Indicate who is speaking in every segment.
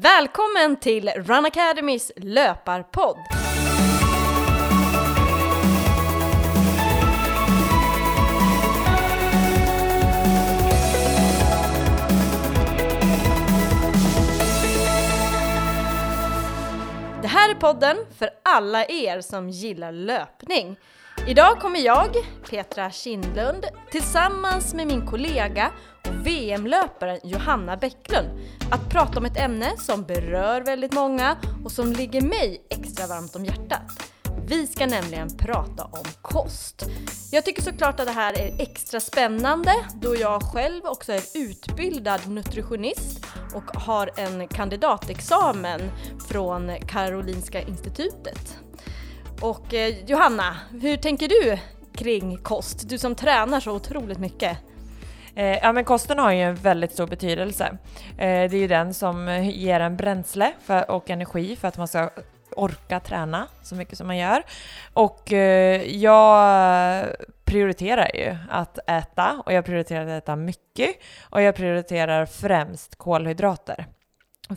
Speaker 1: Välkommen till Run Academys löparpodd! Det här är podden för alla er som gillar löpning. Idag kommer jag, Petra Kindlund, tillsammans med min kollega och VM-löparen Johanna Bäcklund att prata om ett ämne som berör väldigt många och som ligger mig extra varmt om hjärtat. Vi ska nämligen prata om kost. Jag tycker såklart att det här är extra spännande då jag själv också är utbildad nutritionist och har en kandidatexamen från Karolinska institutet. Och eh, Johanna, hur tänker du kring kost? Du som tränar så otroligt mycket.
Speaker 2: Eh, ja men kosten har ju en väldigt stor betydelse. Eh, det är ju den som ger en bränsle för, och energi för att man ska orka träna så mycket som man gör. Och eh, jag prioriterar ju att äta och jag prioriterar att äta mycket och jag prioriterar främst kolhydrater.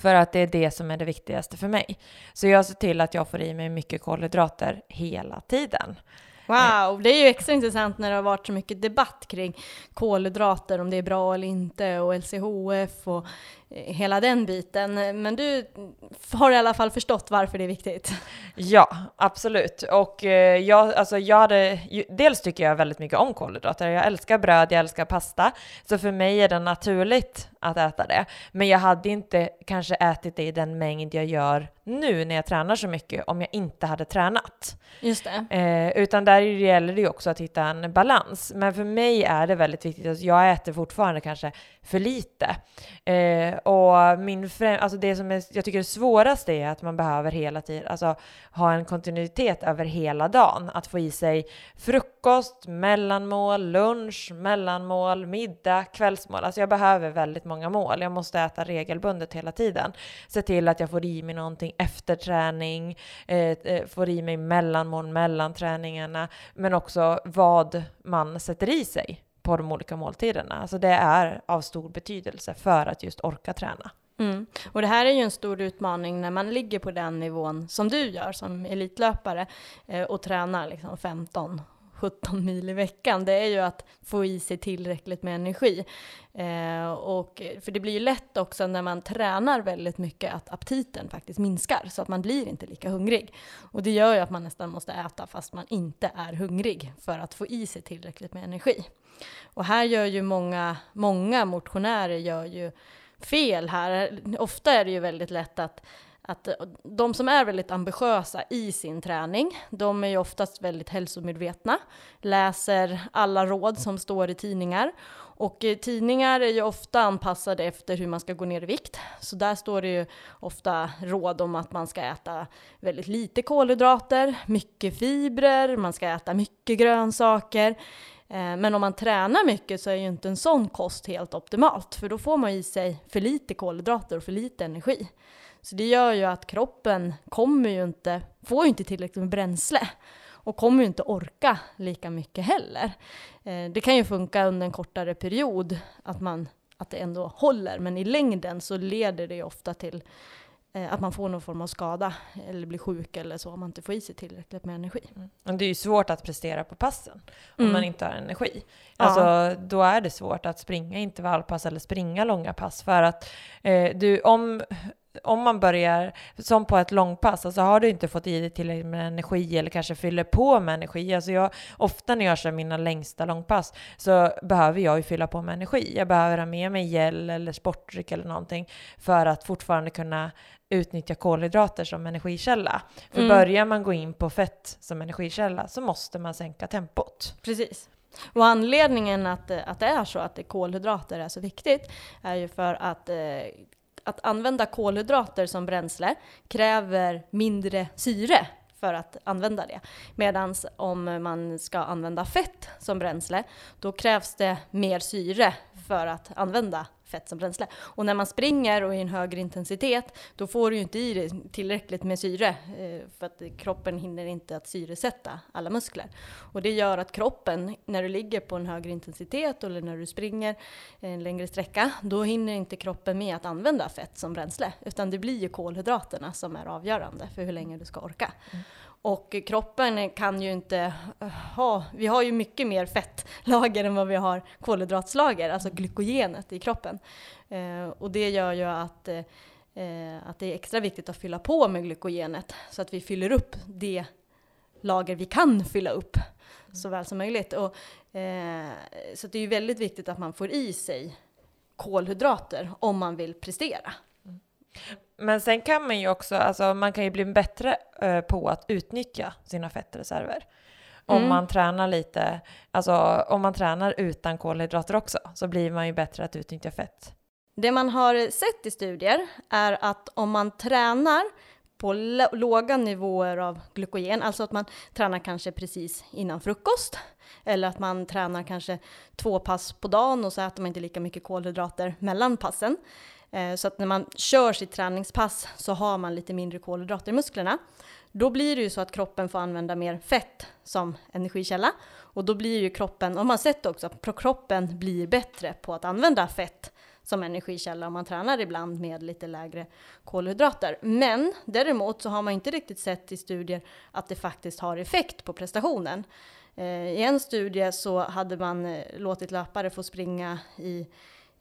Speaker 2: För att det är det som är det viktigaste för mig. Så jag ser till att jag får i mig mycket kolhydrater hela tiden.
Speaker 1: Wow, det är ju extra intressant när det har varit så mycket debatt kring kolhydrater, om det är bra eller inte, och LCHF och hela den biten. Men du har i alla fall förstått varför det är viktigt.
Speaker 2: Ja, absolut. Och eh, jag, alltså jag hade, dels tycker jag väldigt mycket om kolhydrater. Jag älskar bröd, jag älskar pasta. Så för mig är det naturligt att äta det. Men jag hade inte kanske ätit det i den mängd jag gör nu när jag tränar så mycket om jag inte hade tränat.
Speaker 1: Just det.
Speaker 2: Eh, utan där gäller det ju också att hitta en balans. Men för mig är det väldigt viktigt att jag äter fortfarande kanske för lite. Eh, och min alltså det som är, jag tycker är svårast är att man behöver hela tiden alltså, ha en kontinuitet över hela dagen. Att få i sig frukost, mellanmål, lunch, mellanmål, middag, kvällsmål. Alltså jag behöver väldigt många mål. Jag måste äta regelbundet hela tiden. Se till att jag får i mig någonting efter träning, eh, eh får i mig mellanmål mellan träningarna, men också vad man sätter i sig på de olika måltiderna. Alltså det är av stor betydelse för att just orka träna.
Speaker 1: Mm. Och det här är ju en stor utmaning när man ligger på den nivån som du gör som elitlöpare eh, och tränar liksom 15 17 mil i veckan, det är ju att få i sig tillräckligt med energi. Eh, och, för det blir ju lätt också när man tränar väldigt mycket att aptiten faktiskt minskar, så att man blir inte lika hungrig. Och det gör ju att man nästan måste äta fast man inte är hungrig för att få i sig tillräckligt med energi. Och här gör ju många, många motionärer gör ju fel här. Ofta är det ju väldigt lätt att att eh, de som är väldigt ambitiösa i sin träning, de är ju oftast väldigt hälsomedvetna, läser alla råd som står i tidningar. Och eh, tidningar är ju ofta anpassade efter hur man ska gå ner i vikt. Så där står det ju ofta råd om att man ska äta väldigt lite kolhydrater, mycket fibrer, man ska äta mycket grönsaker. Eh, men om man tränar mycket så är ju inte en sån kost helt optimalt, för då får man i sig för lite kolhydrater och för lite energi. Så det gör ju att kroppen kommer ju inte, får ju inte tillräckligt med bränsle och kommer ju inte orka lika mycket heller. Eh, det kan ju funka under en kortare period att, man, att det ändå håller, men i längden så leder det ju ofta till eh, att man får någon form av skada eller blir sjuk eller så om man inte får i sig tillräckligt med energi.
Speaker 2: Mm. Det är ju svårt att prestera på passen om mm. man inte har energi. Alltså, ja. Då är det svårt att springa intervallpass eller springa långa pass för att eh, du, om om man börjar, som på ett långpass, alltså har du inte fått i dig tillräckligt med energi eller kanske fyller på med energi. Alltså jag, ofta när jag kör mina längsta långpass så behöver jag ju fylla på med energi. Jag behöver ha med mig gel eller sportdryck eller någonting för att fortfarande kunna utnyttja kolhydrater som energikälla. För mm. börjar man gå in på fett som energikälla så måste man sänka tempot.
Speaker 1: Precis. Och anledningen att, att det är så, att kolhydrater är så viktigt, är ju för att eh, att använda kolhydrater som bränsle kräver mindre syre för att använda det. Medan om man ska använda fett som bränsle, då krävs det mer syre för att använda fett som bränsle. Och när man springer och i en högre intensitet, då får du ju inte i dig tillräckligt med syre eh, för att kroppen hinner inte att syresätta alla muskler. Och det gör att kroppen, när du ligger på en högre intensitet eller när du springer en längre sträcka, då hinner inte kroppen med att använda fett som bränsle, utan det blir ju kolhydraterna som är avgörande för hur länge du ska orka. Mm. Och kroppen kan ju inte ha, vi har ju mycket mer fettlager än vad vi har kolhydratslager, alltså glykogenet i kroppen. Eh, och det gör ju att, eh, att det är extra viktigt att fylla på med glykogenet så att vi fyller upp det lager vi kan fylla upp så väl som möjligt. Och, eh, så det är ju väldigt viktigt att man får i sig kolhydrater om man vill prestera.
Speaker 2: Men sen kan man ju också, alltså man kan ju bli bättre uh, på att utnyttja sina fettreserver. Om mm. man tränar lite, alltså om man tränar utan kolhydrater också, så blir man ju bättre att utnyttja fett.
Speaker 1: Det man har sett i studier är att om man tränar på låga nivåer av glykogen, alltså att man tränar kanske precis innan frukost, eller att man tränar kanske två pass på dagen och så äter man inte lika mycket kolhydrater mellan passen. Eh, så att när man kör sitt träningspass så har man lite mindre kolhydrater i musklerna. Då blir det ju så att kroppen får använda mer fett som energikälla. Och då blir ju kroppen, och man har sett också, att kroppen blir bättre på att använda fett som energikälla om man tränar ibland med lite lägre kolhydrater. Men däremot så har man inte riktigt sett i studier att det faktiskt har effekt på prestationen. Eh, I en studie så hade man eh, låtit löpare få springa i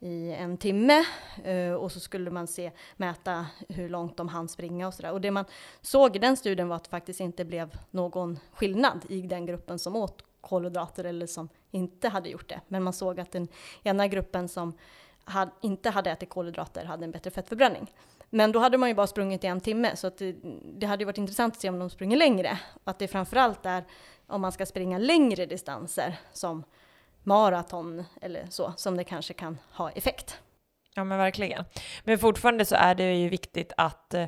Speaker 1: i en timme eh, och så skulle man se, mäta hur långt de hann springa och sådär. Och det man såg i den studien var att det faktiskt inte blev någon skillnad i den gruppen som åt kolhydrater eller som inte hade gjort det. Men man såg att den ena gruppen som hade, inte hade ätit kolhydrater hade en bättre fettförbränning. Men då hade man ju bara sprungit i en timme, så det, det, hade ju varit intressant att se om de springer längre. Att det framförallt är om man ska springa längre distanser som maraton eller så, som det kanske kan ha effekt.
Speaker 2: Ja men verkligen. Men fortfarande så är det ju viktigt att eh,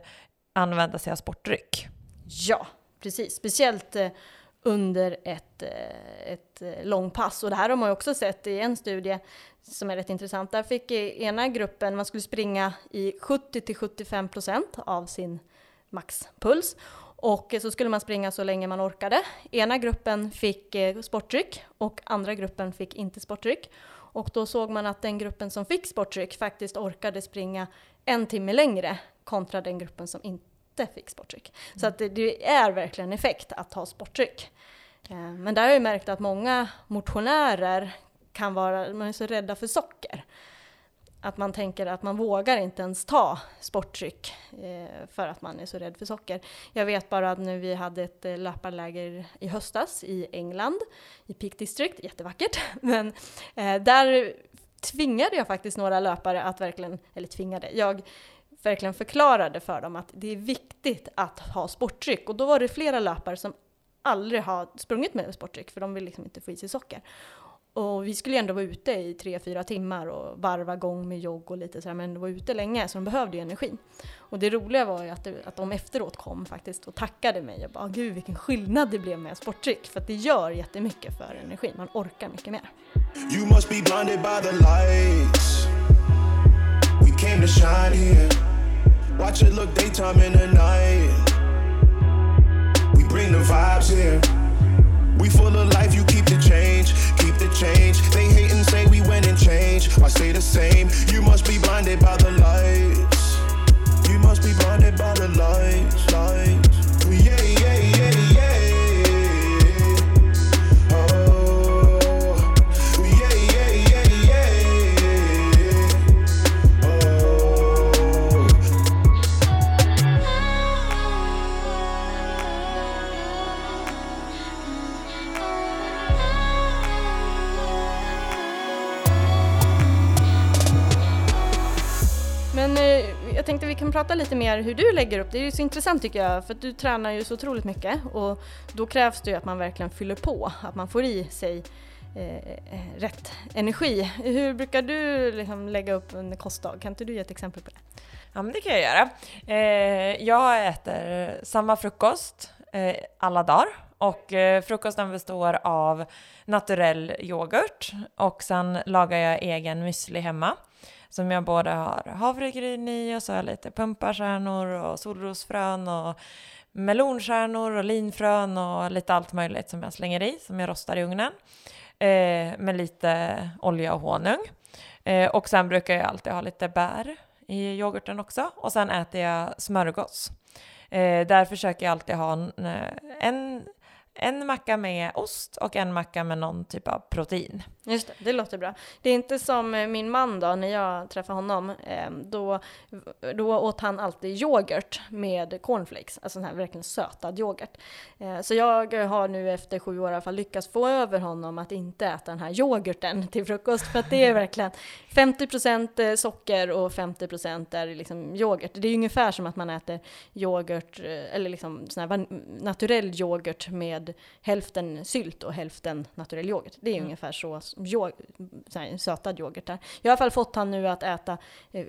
Speaker 2: använda sig av sportdryck.
Speaker 1: Ja, precis. Speciellt eh, under ett, eh, ett långpass. Och det här har man ju också sett i en studie som är rätt intressant. Där fick ena gruppen, man skulle springa i 70 75% av sin maxpuls. Och så skulle man springa så länge man orkade. Ena gruppen fick eh, sportdryck och andra gruppen fick inte sportdryck. Och då såg man att den gruppen som fick sportdryck faktiskt orkade springa en timme längre kontra den gruppen som inte fick sportdryck. Mm. Så att det, det, är verkligen effekt att ha sportdryck. Eh, men där har jag märkt att många motionärer kan vara, man är så rädda för socker att man tänker att man vågar inte ens ta sporttryck eh, för att man är så rädd för socker. Jag vet bara att nu vi hade ett eh, löparläger i höstas i England, i Peak District, jättevackert, men eh, där tvingade jag faktiskt några löpare att verkligen, eller tvingade, jag verkligen förklarade för dem att det är viktigt att ha sporttryck och då var det flera löpare som aldrig har sprungit med sporttryck för de vill liksom inte få i sig socker. Och vi skulle ju ändå vara ute i tre, fyra timmar och varva gång med jogg och lite sådär, men det var ute länge så de behövde ju energi. Och det roliga var ju att, det, att de efteråt kom faktiskt och tackade mig och bara ah, gud vilken skillnad det blev med sportdryck, för att det gör jättemycket för energin, man orkar mycket mer. You must be blinded by the lights. We came to shine here. Watch it look daytime in the night. We bring the vibes here. We full of life, you change. They hate and say we went and changed. I say the same. You must be blinded by the lights. You must be blinded by the lights. Prata lite mer hur du lägger upp det. Det är ju så intressant tycker jag, för att du tränar ju så otroligt mycket och då krävs det ju att man verkligen fyller på, att man får i sig eh, eh rätt energi. Hur brukar du liksom lägga upp en kostdag? Kan inte du ge ett exempel på det?
Speaker 2: Ja, men det kan jag göra. Eh, jag äter samma frukost eh, alla dagar och eh, frukosten består av naturell yoghurt och sen lagar jag egen müsli hemma som jag både har havregryn i och så har jag lite pumpakärnor och solrosfrön och melonkärnor och linfrön och lite allt möjligt som jag slänger i, som jag rostar i ugnen. Eh, med lite olja och honung. Eh, och sen brukar jag alltid ha lite bär i yoghurten också. Och sen äter jag smörgås. Eh, där försöker jag alltid ha en, en en macka med ost och en macka med någon typ av protein.
Speaker 1: Just det, det låter bra. Det är inte som eh, min man då, när jag träffade honom, eh, då, då åt han alltid yoghurt med cornflakes, alltså sån här verkligen sötad yoghurt. Eh, så jag har nu efter sju år i alla fall lyckats få över honom att inte äta den här yoghurten till frukost, för att det är verkligen 50% socker och 50% är liksom yoghurt. Det är ungefär som att man äter yoghurt, eller liksom sån här naturell yoghurt med hälften sylt och hälften naturell yoghurt. Det är mm. ungefär så yoghurt, sötad yoghurt där. Jag har i alla fall fått han nu att äta eh,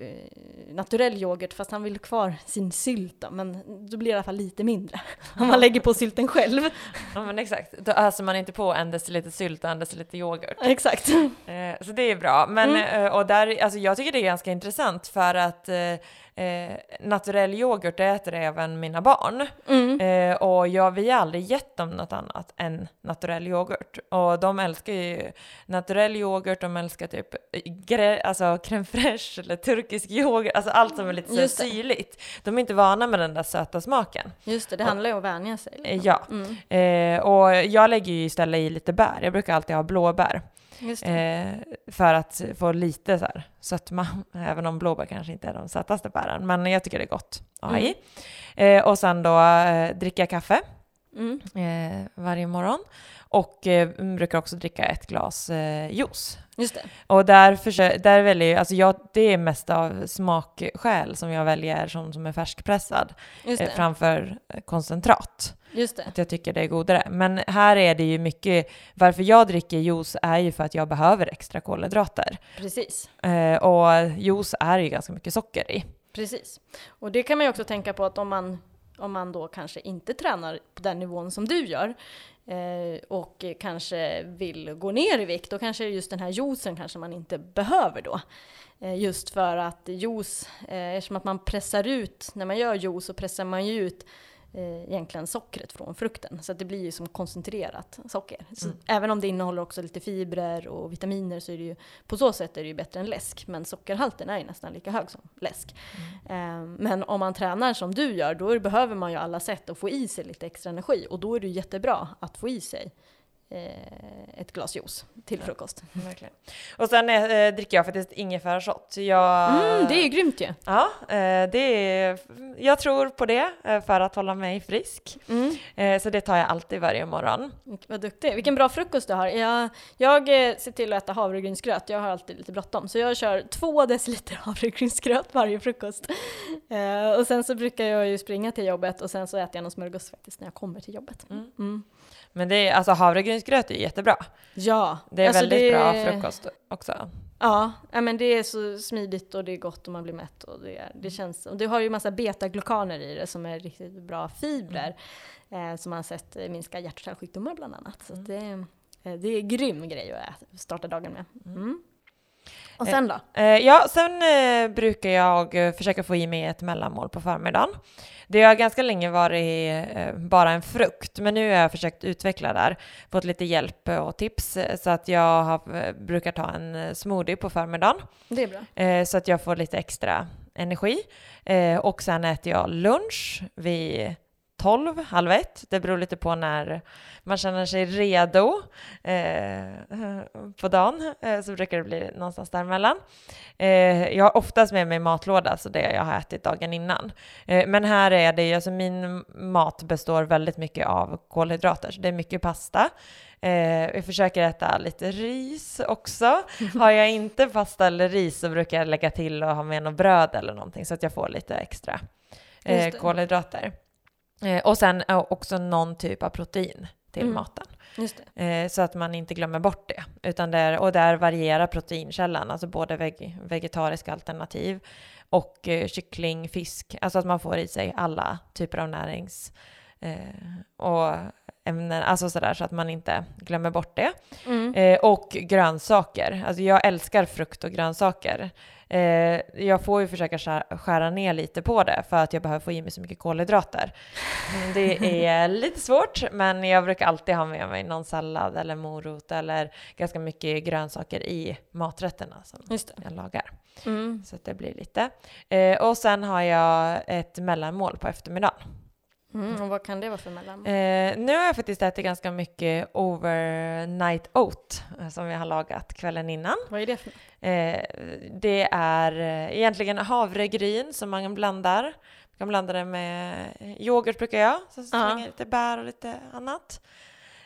Speaker 1: naturell yoghurt fast han vill kvar sin sylt då, men då blir det i alla fall lite mindre om man lägger på sylten själv.
Speaker 2: Ja men exakt, då öser man inte på en deciliter sylt och en deciliter yoghurt.
Speaker 1: Exakt.
Speaker 2: Eh, så det är bra, men mm. Eh, och där, alltså jag tycker det är ganska intressant för att eh, eh, naturell yoghurt äter även mina barn. Mm. Eh, och jag, vi har aldrig gett dem något annat än naturell yoghurt. Och de älskar ju naturell yoghurt, de älskar typ grä, alltså crème fraîche eller turkisk yoghurt, alltså allt som är lite så syrligt. De är inte vana med den där söta smaken.
Speaker 1: Just det, det handlar ju om att vänja sig.
Speaker 2: Liksom. Ja, mm. eh, och jag lägger ju istället i lite bär. Jag brukar alltid ha blåbär. Eh, för att få lite så här sötma, även om blåbär kanske inte är de sötaste bären. Men jag tycker det är gott att ha mm. i. Eh, och sen då eh, dricka jag kaffe mm. Eh, varje morgon. Och eh, brukar också dricka ett glas eh, juice.
Speaker 1: Just det.
Speaker 2: Och där, där väljer jag, alltså jag, det är mest av smakskäl som jag väljer som, som är färskpressad framför koncentrat.
Speaker 1: Just det.
Speaker 2: Att jag tycker det är godare. Men här är det ju mycket, varför jag dricker juice är ju för att jag behöver extra kolhydrater.
Speaker 1: Precis.
Speaker 2: Eh, och juice är ju ganska mycket socker i.
Speaker 1: Precis. Och det kan man ju också tänka på att om man om man då kanske inte tränar på den nivån som du gör eh, och kanske vill gå ner i vikt, då kanske just den här juicen kanske man inte behöver då. Eh, just för att juice, eh, eftersom att man pressar ut, när man gör juice så pressar man ju ut egentligen sockret från frukten. Så att det blir ju som koncentrerat socker. Mm. Även om det innehåller också lite fibrer och vitaminer så är det ju på så sätt är det ju bättre än läsk. Men sockerhalten är ju nästan lika hög som läsk. Mm. Eh, men om man tränar som du gör då behöver man ju alla sätt att få i sig lite extra energi och då är det ju jättebra att få i sig eh, ett glas juice till frukost.
Speaker 2: Ja, verkligen. Och sen eh, dricker jag faktiskt ingefärashot. Jag...
Speaker 1: Mm, det är ju grymt ju!
Speaker 2: Ja, eh, det är, jag tror på det eh, för att hålla mig frisk. Mm. Eh, så det tar jag alltid varje morgon.
Speaker 1: Vad duktig! Vilken bra frukost du har! Jag, jag eh, ser till att äta havregrynsgröt, jag har alltid lite bråttom. Så jag kör två deciliter havregrynsgröt varje frukost. och sen så brukar jag ju springa till jobbet och sen så äter jag någon smörgås faktiskt när jag kommer till jobbet. Mm. Mm.
Speaker 2: Men det är, alltså havregrynsgröt är jättebra.
Speaker 1: Ja.
Speaker 2: Det är alltså väldigt det... bra frukost också.
Speaker 1: Ja, men det är så smidigt och det är gott och man blir mätt och det, är, det känns, och det har ju massa betaglukaner i det som är riktigt bra fibrer mm. eh, som man har sett minska hjärt och kärlsjukdomar bland annat. Så mm. det, eh, det är en grym grej att starta dagen med. Mm. Och sen då?
Speaker 2: Eh, eh, ja, sen eh, brukar jag försöka få i mig ett mellanmål på förmiddagen. Det har ganska länge varit bara en frukt, men nu har jag försökt utveckla där, fått lite hjälp och tips så att jag har, brukar ta en smoothie på förmiddagen.
Speaker 1: Det är bra.
Speaker 2: så att jag får lite extra energi. och sen äter jag lunch vid 12, halv ett. Det beror lite på när man känner sig redo eh, på dagen, eh, så brukar det bli någonstans däremellan. Eh, jag har oftast med mig matlåda, alltså det jag har ätit dagen innan. Eh, men här är det, alltså min mat består väldigt mycket av kolhydrater, så det är mycket pasta. Eh, jag försöker äta lite ris också. Har jag inte pasta eller ris så brukar jag lägga till och ha med något bröd eller någonting så att jag får lite extra eh, kolhydrater. Eh, och sen också någon typ av protein till mm. maten. Eh, så att man inte glömmer bort det. Utan där, och där varierar proteinkällan, alltså både veg vegetariska alternativ och eh, kyckling, fisk. Alltså att man får i sig alla typer av närings eh, och ämnen, alltså sådär så att man inte glömmer bort det. Mm. Eh, och grönsaker. Alltså jag älskar frukt och grönsaker. Eh, jag får ju försöka skära, skära ner lite på det för att jag behöver få i mig så mycket kolhydrater. Det är lite svårt, men jag brukar alltid ha med mig någon sallad eller morot eller ganska mycket grönsaker i maträtterna som jag lagar. Mm. Så att det blir lite. Eh, och sen har jag ett mellanmål på eftermiddagen.
Speaker 1: Mm, och vad kan det vara för mellanmål?
Speaker 2: Eh, nu har jag faktiskt ätit ganska mycket overnight oat eh, som jag har lagat kvällen innan.
Speaker 1: Vad är det för
Speaker 2: eh, Det är eh, egentligen havregryn som man blandar. Man kan blanda det med yoghurt brukar jag, så slänger uh. lite bär och lite annat.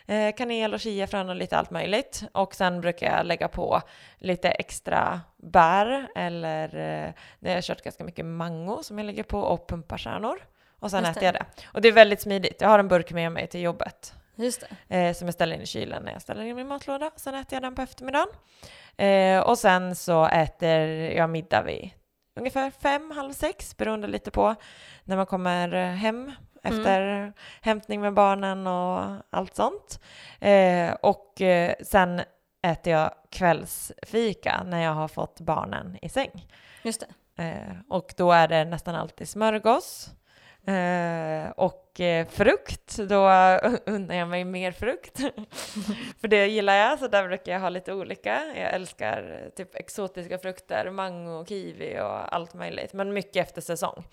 Speaker 2: Eh, kanel och chiafrön och lite allt möjligt. Och sen brukar jag lägga på lite extra bär eller eh, jag har kört ganska mycket mango som jag lägger på och pumpakärnor. Och sen äter jag det. Och det är väldigt smidigt. Jag har en burk med mig till jobbet.
Speaker 1: Just
Speaker 2: eh, som jag ställer in i kylen när jag ställer in min matlåda. Sen äter jag den på eftermiddagen. Eh, och sen så äter jag middag vid ungefär fem, halv sex beroende lite på när man kommer hem efter mm. hämtning med barnen och allt sånt. Eh, och eh, sen äter jag kvällsfika när jag har fått barnen i säng.
Speaker 1: Just
Speaker 2: det. Eh, och då är det nästan alltid smörgås Eh, och eh, frukt, då unnar jag mig mer frukt. För det gillar jag, så där brukar jag ha lite olika. Jag älskar eh, typ exotiska frukter, mango, kiwi och allt möjligt. Men mycket efter säsong.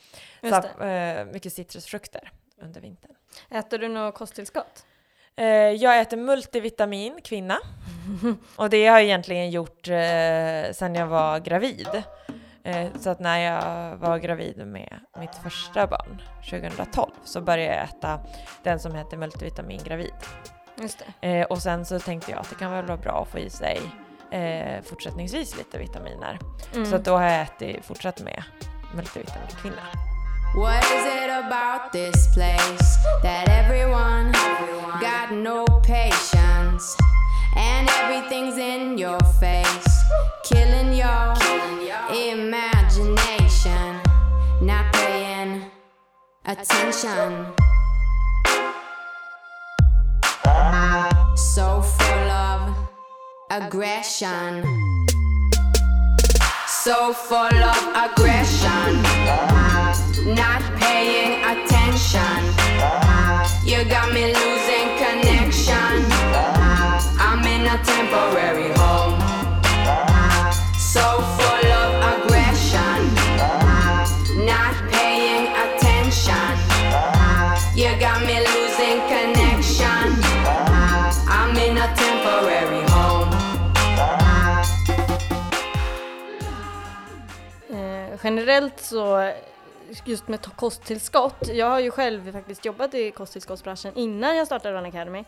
Speaker 2: Så, eh, mycket citrusfrukter under vintern.
Speaker 1: Äter du något kosttillskott?
Speaker 2: Jag äter multivitamin, kvinna. och det har jag egentligen gjort eh, sedan jag var gravid. Eh, så att när jag var gravid med mitt första barn 2012 så började jag äta den som heter multivitamin gravid.
Speaker 1: Just
Speaker 2: eh, och sen så tänkte jag att det kan väl vara bra att få i sig eh, fortsättningsvis lite vitaminer. Mm. Så att då har jag ätit, fortsatt med multivitamin kvinna. What is it about this place that everyone got no patience and everything's in your face. Killing your imagination. Not paying attention. So full of aggression. So full of aggression. Not paying attention. You got me losing connection a temporary home. So full of aggression. Not paying attention. You got me losing connection. I'm in a temporary home. Eh, generellt så just med kosttillskott. Jag har ju själv faktiskt jobbat i kosttillskottsbranschen innan jag startade Run Academy.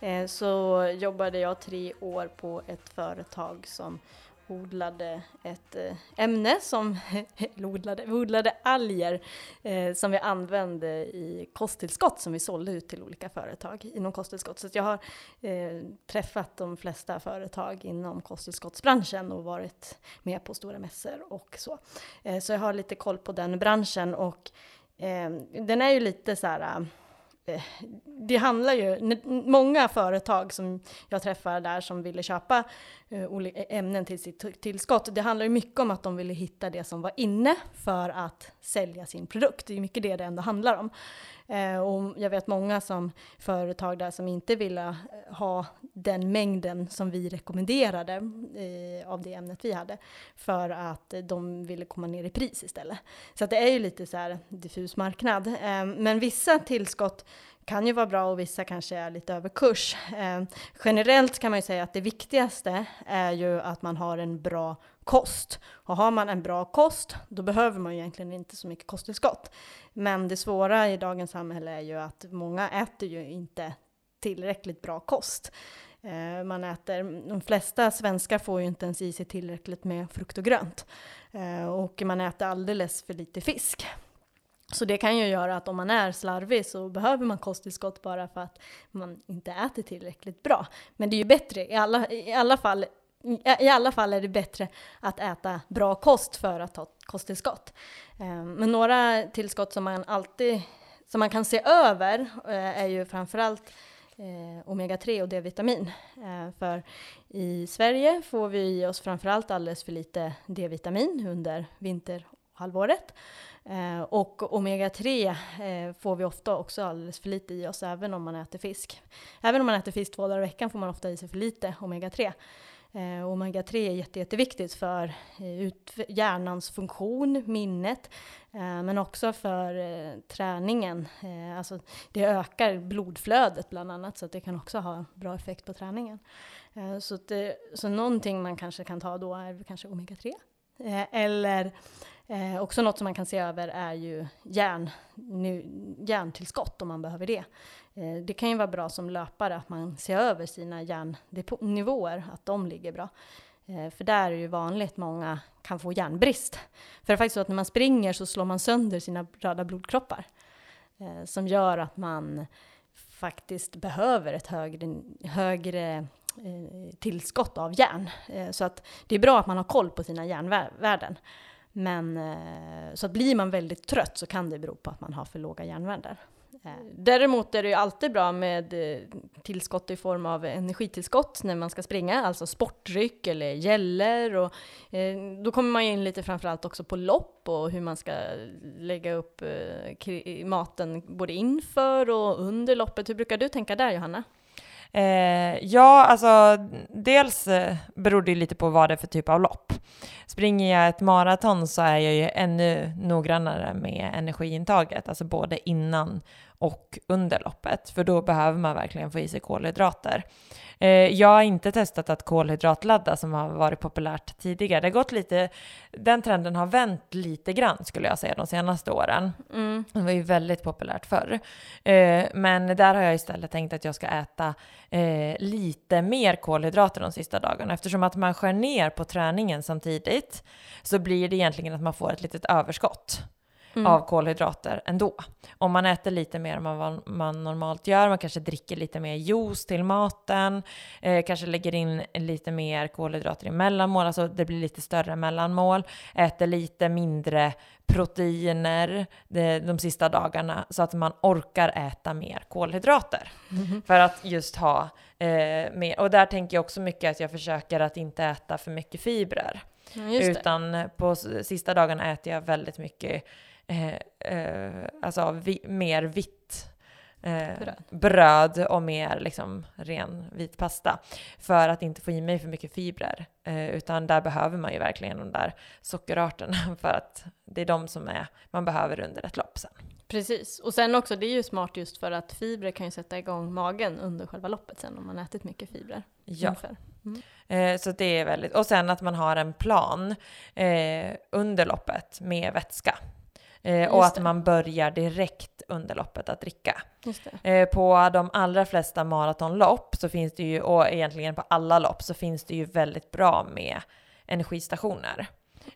Speaker 2: Eh, så jobbade jag tre år på ett företag som odlade ett eh, ämne som odlade, odlade alger eh, som vi använde i kosttillskott som vi sålde ut till olika företag inom kosttillskott. Så jag har eh, träffat de flesta företag inom kosttillskottsbranschen och varit med på stora mässor och så. Eh, så jag har lite koll på den branschen och eh, den är ju lite så här Eh, det handlar ju, många företag som jag träffar där som ville köpa eh, eh, ämnen till sitt tillskott, det handlar ju mycket om att de ville hitta det som var inne för att sälja sin produkt. Det är ju mycket det det ändå handlar om. Eh, och jag vet många som företag där som inte ville eh, ha den mängden som vi rekommenderade eh, av det ämnet vi hade för att de ville komma ner i pris istället. Så att det är ju lite så här diffus marknad. Eh, men vissa tillskott kan ju vara bra och vissa kanske är lite över kurs. Eh, generellt kan man ju säga att det viktigaste är ju att man har en bra kost. Och har man en bra kost, då behöver man ju egentligen inte så mycket kosttillskott. Men det svåra i dagens samhälle är ju att många äter ju inte tillräckligt bra kost. Eh, man äter, de flesta svenskar får ju inte ens i sig tillräckligt med frukt och grönt. Eh, och man äter alldeles för lite fisk. Så det kan ju göra att om man är slarvig så behöver man kosttillskott bara för att man inte äter tillräckligt bra. Men det är ju bättre, i alla, i alla fall i alla fall är det bättre att äta bra kost för att ta kosttillskott. Ehm, men några tillskott som man alltid som man kan se över eh, är ju framförallt
Speaker 1: eh, omega-3 och D-vitamin. Eh, för i Sverige får vi i oss framförallt alldeles för lite D-vitamin under vinterhalvåret. Eh, och omega-3 eh, får vi ofta också alldeles för lite i oss, även om man äter fisk. Även om man äter fisk två dagar i veckan får man ofta i sig för lite omega-3. Eh, Omega-3 är jätte, jätteviktigt för eh, ut, hjärnans funktion, minnet, eh, men också för eh, träningen. Eh, alltså det ökar blodflödet bland annat, så att det kan också ha bra effekt på träningen. Eh, så, det, eh, så någonting man kanske kan ta då är kanske omega-3. Eh, eller Eh, också något som man kan se över är ju järn, nu, järntillskott om man behöver det. Eh, det kan ju vara bra som löpare att man ser över sina järnnivåer, att de ligger bra. Eh, för där är det ju vanligt många kan få järnbrist. För det är faktiskt så att när man springer så slår man sönder sina röda blodkroppar. Eh, som gör att man faktiskt behöver ett högre, högre eh, tillskott av järn. Eh, så att det är bra att man har koll på sina järnvärden. Men eh, så att blir man väldigt trött så kan det bero på att man har för låga järnvärden. Eh, däremot är det ju alltid bra med eh, tillskott i form av energitillskott när man ska springa, alltså sportdryck eller gäller. Och, då kommer man in lite framförallt också på lopp och hur man ska lägga upp maten både inför och under loppet. Hur brukar du tänka där Johanna?
Speaker 2: Eh, ja, alltså dels beror det lite på vad det är för typ av lopp. Springer jag ett maraton så är jag ju ännu noggrannare med energiintaget, alltså både innan och under loppet, för då behöver man verkligen få i sig kolhydrater. Eh, jag har inte testat att kolhydratladda som har varit populärt tidigare. Det har gått lite, den trenden har vänt lite grann skulle jag säga de senaste åren. Mm. Det var ju väldigt populärt förr. Eh, men där har jag istället tänkt att jag ska äta eh, lite mer kolhydrater de sista dagarna. Eftersom att man skär ner på träningen samtidigt så blir det egentligen att man får ett litet överskott mm. av kolhydrater ändå. Om man äter lite mer än vad man normalt gör, man kanske dricker lite mer juice till maten, eh, kanske lägger in lite mer kolhydrater i mellanmål, alltså det blir lite större mellanmål, äter lite mindre proteiner de, de sista dagarna så att man orkar äta mer kolhydrater. Mm. För att just ha eh, mer, och där tänker jag också mycket att jag försöker att inte äta för mycket fibrer. Mm, utan på sista dagarna äter jag väldigt mycket eh, eh, alltså vi, mer vitt eh, bröd. bröd. och mer liksom ren vit pasta. För att inte få i mig för mycket fibrer. Eh, utan där behöver man ju verkligen de där sockerarterna för att det är de som är, man behöver under ett lopp sen.
Speaker 1: Precis, och sen också det är ju smart just för att fibrer kan ju sätta igång magen under själva loppet sen om man ätit mycket fibrer.
Speaker 2: Ja. Mm. Eh, så det är väldigt, och sen att man har en plan eh, under loppet med vätska. Eh, och att man börjar direkt under loppet att dricka. Eh, på de allra flesta maratonlopp så finns det ju, och egentligen på alla lopp, så finns det ju väldigt bra med energistationer.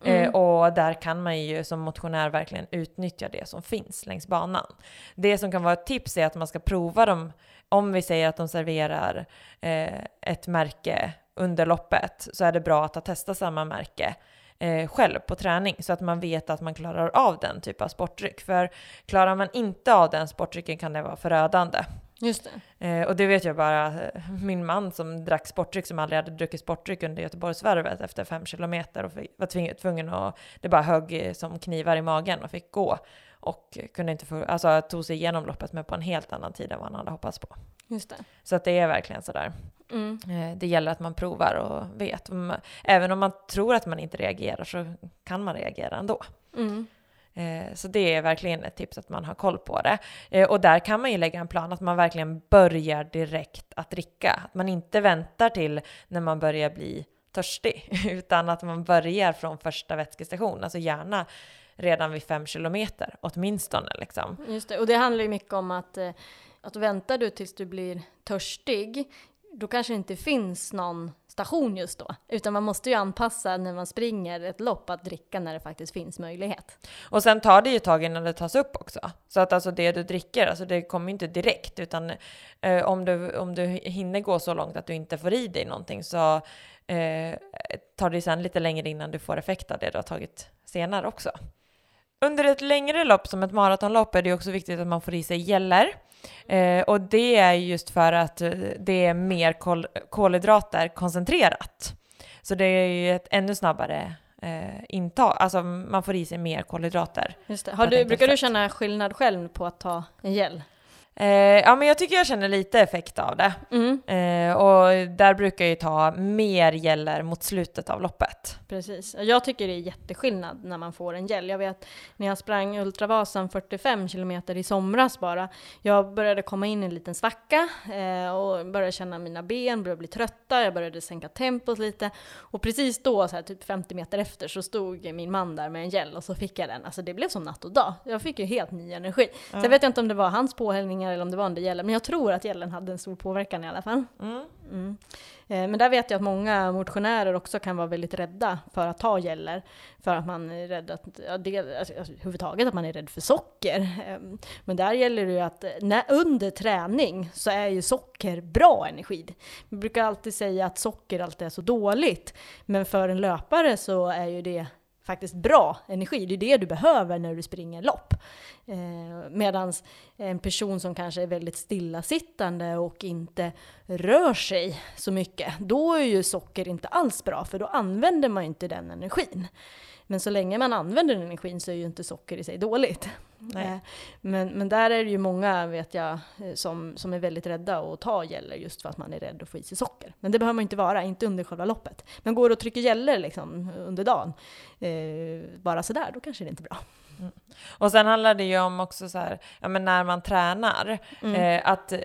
Speaker 2: Eh, mm. Eh, och där kan man ju som motionär verkligen utnyttja det som finns längs banan. Det som kan vara ett tips är att man ska prova dem, om vi säger att de serverar eh, ett märke under loppet, så är det bra att testa samma märke eh, själv på träning så att man vet att man klarar av den typ av sportdryck. För klarar man inte av den sportdrycken kan det vara förödande.
Speaker 1: Just
Speaker 2: det. Eh, och det vet jag bara, eh, min man som drack sportdryck, som aldrig hade druckit sportdryck under Göteborgsvarvet efter fem kilometer och var tvungen att, det bara högg som knivar i magen och fick gå. Och kunde inte få, alltså tog sig igenom loppet men på en helt annan tid än vad han hade hoppats på.
Speaker 1: Just det.
Speaker 2: Så att det är verkligen sådär. Mm. Eh, det gäller att man provar och vet. Även om man tror att man inte reagerar så kan man reagera ändå. Mm. Eh, så det är verkligen ett tips att man har koll på det. Eh, och där kan man ju lägga en plan att man verkligen börjar direkt att dricka. Att man inte väntar till när man börjar bli törstig, utan att man börjar från första vätskestation. Alltså gärna redan vid fem kilometer åtminstone. Liksom.
Speaker 1: Just det, och det handlar ju mycket om att, att väntar du tills du blir törstig, då kanske det inte finns någon station just då. Utan man måste ju anpassa när man springer ett lopp att dricka när det faktiskt finns möjlighet.
Speaker 2: Och sen tar det ju ett tag innan det tas upp också. Så att alltså det du dricker, alltså det kommer ju inte direkt utan eh, om, du, om du hinner gå så långt att du inte får i dig någonting så eh, tar det sen lite längre innan du får effekt av det du har tagit senare också under ett längre lopp som ett maratonlopp är det också viktigt att man får i sig gäller. Eh, och det är just för att eh, det är mer kol kolhydrater koncentrerat. Så det är ju ett ännu snabbare eh, intag, alltså man får i sig mer kolhydrater.
Speaker 1: Just det. Har du, brukar du känna skillnad själv på att ta en gel?
Speaker 2: Eh, ja, men jag tycker jag känner lite effekt av det.
Speaker 1: Mm.
Speaker 2: Eh, och där brukar jag ju ta mer gäller mot slutet av loppet.
Speaker 1: Precis. Jag tycker det är jätteskillnad när man får en gel. Jag vet när jag sprang Ultravasan 45 kilometer i somras bara. Jag började komma in i en liten svacka eh, och började känna mina ben, började bli trötta, jag började sänka tempot lite. Och precis då, så här, typ 50 meter efter, så stod min man där med en gel och så fick jag den. Alltså det blev som natt och dag. Jag fick ju helt ny energi.
Speaker 2: Ja.
Speaker 1: Sen vet jag inte om det var hans påhällningar eller om det var under gelen, men jag tror att gelen hade en stor påverkan i alla fall.
Speaker 2: Mm.
Speaker 1: Mm. Eh, Men där vet jag att många motionärer också kan vara väldigt rädda för att ta gäller. För att man är rädd att, ja, det, alltså, alltså, överhuvudtaget att man är rädd för socker. Eh, Men där gäller det ju att eh, när, under träning så är ju socker bra energi. Vi brukar alltid säga att socker alltid är så dåligt. Men för en löpare så är ju det faktiskt bra energi. Det är det du behöver när du springer lopp. Eh, Medan en person som kanske är väldigt stillasittande och inte rör sig så mycket, då är ju socker inte alls bra, för då använder man ju inte den energin. Men så länge man använder den energin så är ju inte socker i sig dåligt.
Speaker 2: Nej.
Speaker 1: Eh, Men, men där är det ju många, vet jag, eh, som, som är väldigt rädda att ta gäller just för att man är rädd att få i sig socker. Men det behöver man inte vara, inte under själva loppet. Men går och trycker gäller liksom under dagen, eh, bara sådär, då kanske det inte är bra.
Speaker 2: Och sen handlar det ju om också så här, ja men när man tränar,
Speaker 1: Mm.
Speaker 2: eh, att eh,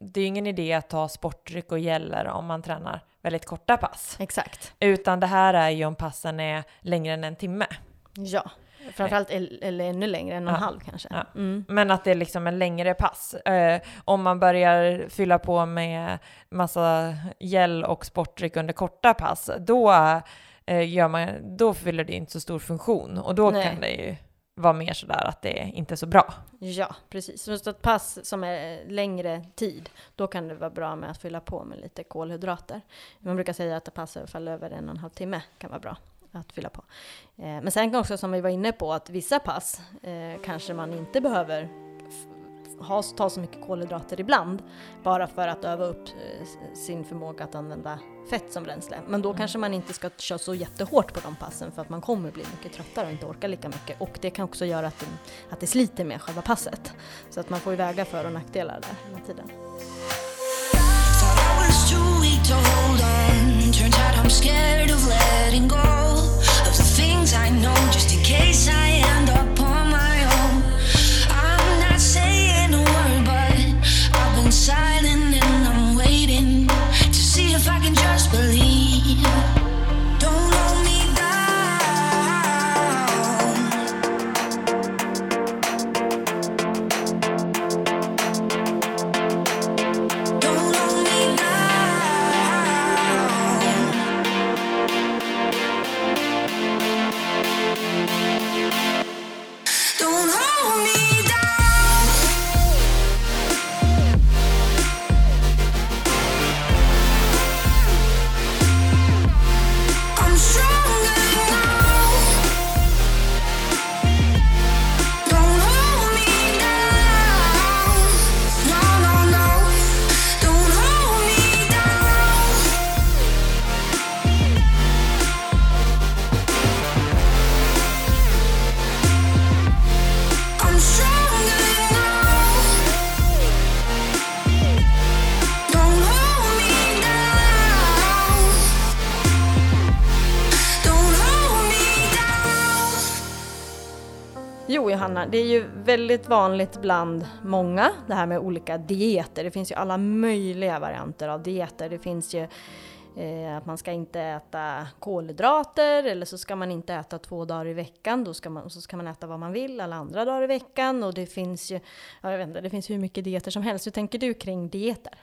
Speaker 2: det är ingen idé att ta sportdryck och gäller om man tränar väldigt korta pass.
Speaker 1: Exakt.
Speaker 2: Utan det här är ju om passen är längre än en timme.
Speaker 1: Ja, framförallt el- eller ännu längre, en och en
Speaker 2: Ja.
Speaker 1: halv kanske.
Speaker 2: Ja.
Speaker 1: Mm.
Speaker 2: Men att det är liksom en längre pass. Eh, om man börjar fylla på med massa gel och sportdryck under korta pass, då, eh, gör man, då fyller det inte så stor funktion. Och då
Speaker 1: Nej.
Speaker 2: kan det ju vara mer sådär att det inte är så bra.
Speaker 1: Ja, precis. Så ett pass som är längre tid, då kan det vara bra med att fylla på med lite kolhydrater. Man brukar säga att ett pass i fall över en och en halv timme kan vara bra att fylla på. Eh, men sen också, som vi var inne på, att vissa pass eh, kanske man inte behöver ha, ta så mycket kolhydrater ibland, bara för att öva upp eh, sin förmåga att använda fett som bränsle. Men då kanske man inte ska köra så jättehårt på de passen för att man kommer bli mycket tröttare och inte orka lika mycket. Och det kan också göra att det, att det sliter med själva passet. Så att man får väga för och nackdelar där hela tiden.
Speaker 3: I know, just in case I end up
Speaker 1: det är ju väldigt vanligt bland många det här med olika dieter. Det finns ju alla möjliga varianter av dieter. Det finns ju eh, att man ska inte äta kolhydrater eller så ska man inte äta två dagar i veckan. Då ska man, och så ska man äta vad man vill alla andra dagar i veckan. Och det finns ju, ja, jag vet inte, det finns hur mycket dieter som helst. Hur tänker du kring dieter?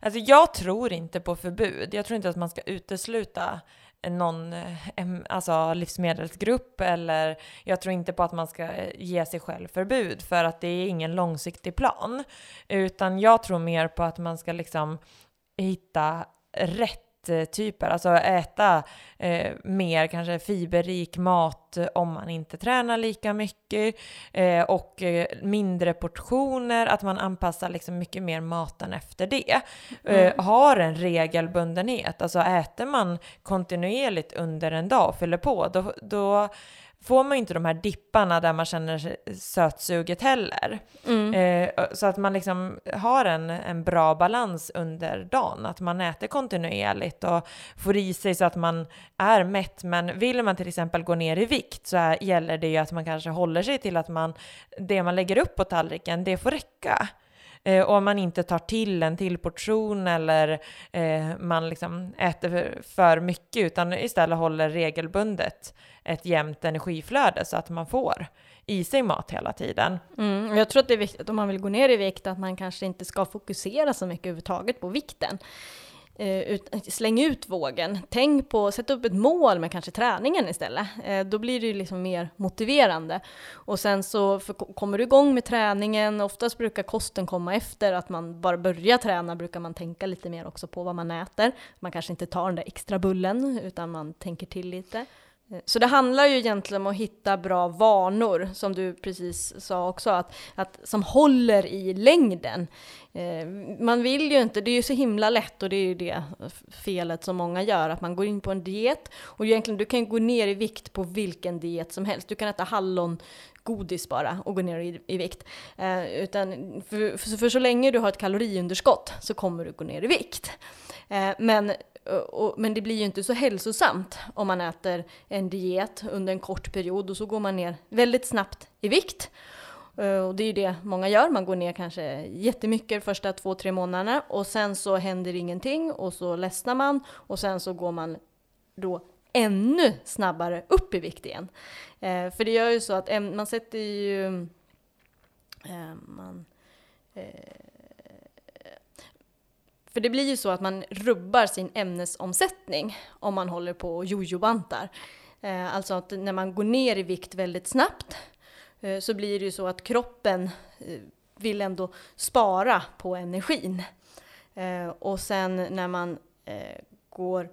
Speaker 2: Alltså jag tror inte på förbud. Jag tror inte att man ska utesluta någon eh, alltså livsmedelsgrupp eller jag tror inte på att man ska eh, ge sig själv förbud för att det är ingen långsiktig plan. Utan jag tror mer på att man ska liksom hitta rätt diettyper, alltså äta eh, mer kanske fiberrik mat om man inte tränar lika mycket. Eh, och eh, mindre portioner, att man anpassar liksom mycket mer maten efter det. Eh, har en regelbundenhet, alltså äter man kontinuerligt under en dag och fyller på, då, då får man ju inte de här dipparna där man känner sötsuget heller.
Speaker 1: Mm.
Speaker 2: Eh, så att man liksom har en, en bra balans under dagen, att man äter kontinuerligt och får i sig så att man är mätt. Men vill man till exempel gå ner i vikt så är, gäller det ju att man kanske håller sig till att man, det man lägger upp på tallriken, det får räcka. Eh, och om man inte tar till en till portion eller eh, man liksom äter för, mycket utan istället håller regelbundet ett jämnt energiflöde så att man får i sig mat hela tiden.
Speaker 1: Mm, jag tror att det är viktigt om man vill gå ner i vikt att man kanske inte ska fokusera så mycket överhuvudtaget på vikten. Eh, ut, släng ut vågen. Tänk på, sätt upp ett mål med kanske träningen istället. Eh, då blir det ju liksom mer motiverande. Och sen så för, kommer du igång med träningen, oftast brukar kosten komma efter att man bara börjar träna, brukar man tänka lite mer också på vad man äter. Man kanske inte tar den där extra bullen, utan man tänker till lite. Eh, så det handlar ju egentligen om att hitta bra vanor, som du precis sa också, att, att, som håller i längden. Eh, man vill ju inte, det är ju så himla lätt och det är ju det felet som många gör, att man går in på en diet och egentligen du kan gå ner i vikt på vilken diet som helst. Du kan äta hallongodis bara och gå ner i, i vikt. Eh, utan för, för, för så länge du har ett kaloriunderskott så kommer du gå ner i vikt. Eh, men Eh, och, men det blir ju inte så hälsosamt om man äter en diet under en kort period och så går man ner väldigt snabbt i vikt. Eh, och det är ju det många gör, man går ner kanske jättemycket de första två, tre månaderna och sen så händer ingenting och så ledsnar man och sen så går man då ännu snabbare upp i vikt igen. Eh, för det gör ju så att man sätter ju... Eh, man, eh, för det blir ju så att man rubbar sin ämnesomsättning om man håller på och jojobantar. Eh, alltså att när man går ner i vikt väldigt snabbt eh, så blir det ju så att kroppen eh, vill ändå spara på energin. Eh, och sen när man eh, går,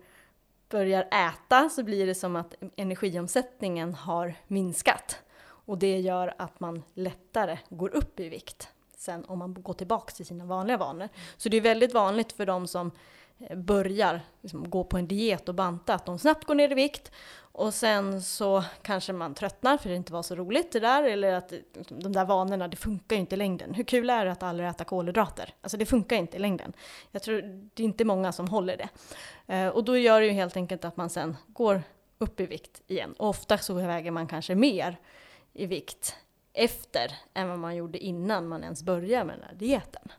Speaker 1: börjar äta så blir det som att energiomsättningen har minskat. Och det gör att man lättare går upp i vikt sen om man går tillbaka till sina vanliga vanor. Så det är väldigt vanligt för de som eh, börjar liksom, gå på en diet och banta att de snabbt går ner i vikt och sen så kanske man tröttnar för det inte var så roligt det där eller att liksom, de där vanorna, det funkar ju inte i längden. Hur kul är det att aldrig äta kolhydrater? Alltså det funkar inte i längden. Jag tror det är inte många som håller det. Eh, och då gör det ju helt enkelt att man sen går upp i vikt igen. Och ofta så väger man kanske mer i vikt efter än vad man gjorde innan man ens började med den här dieten.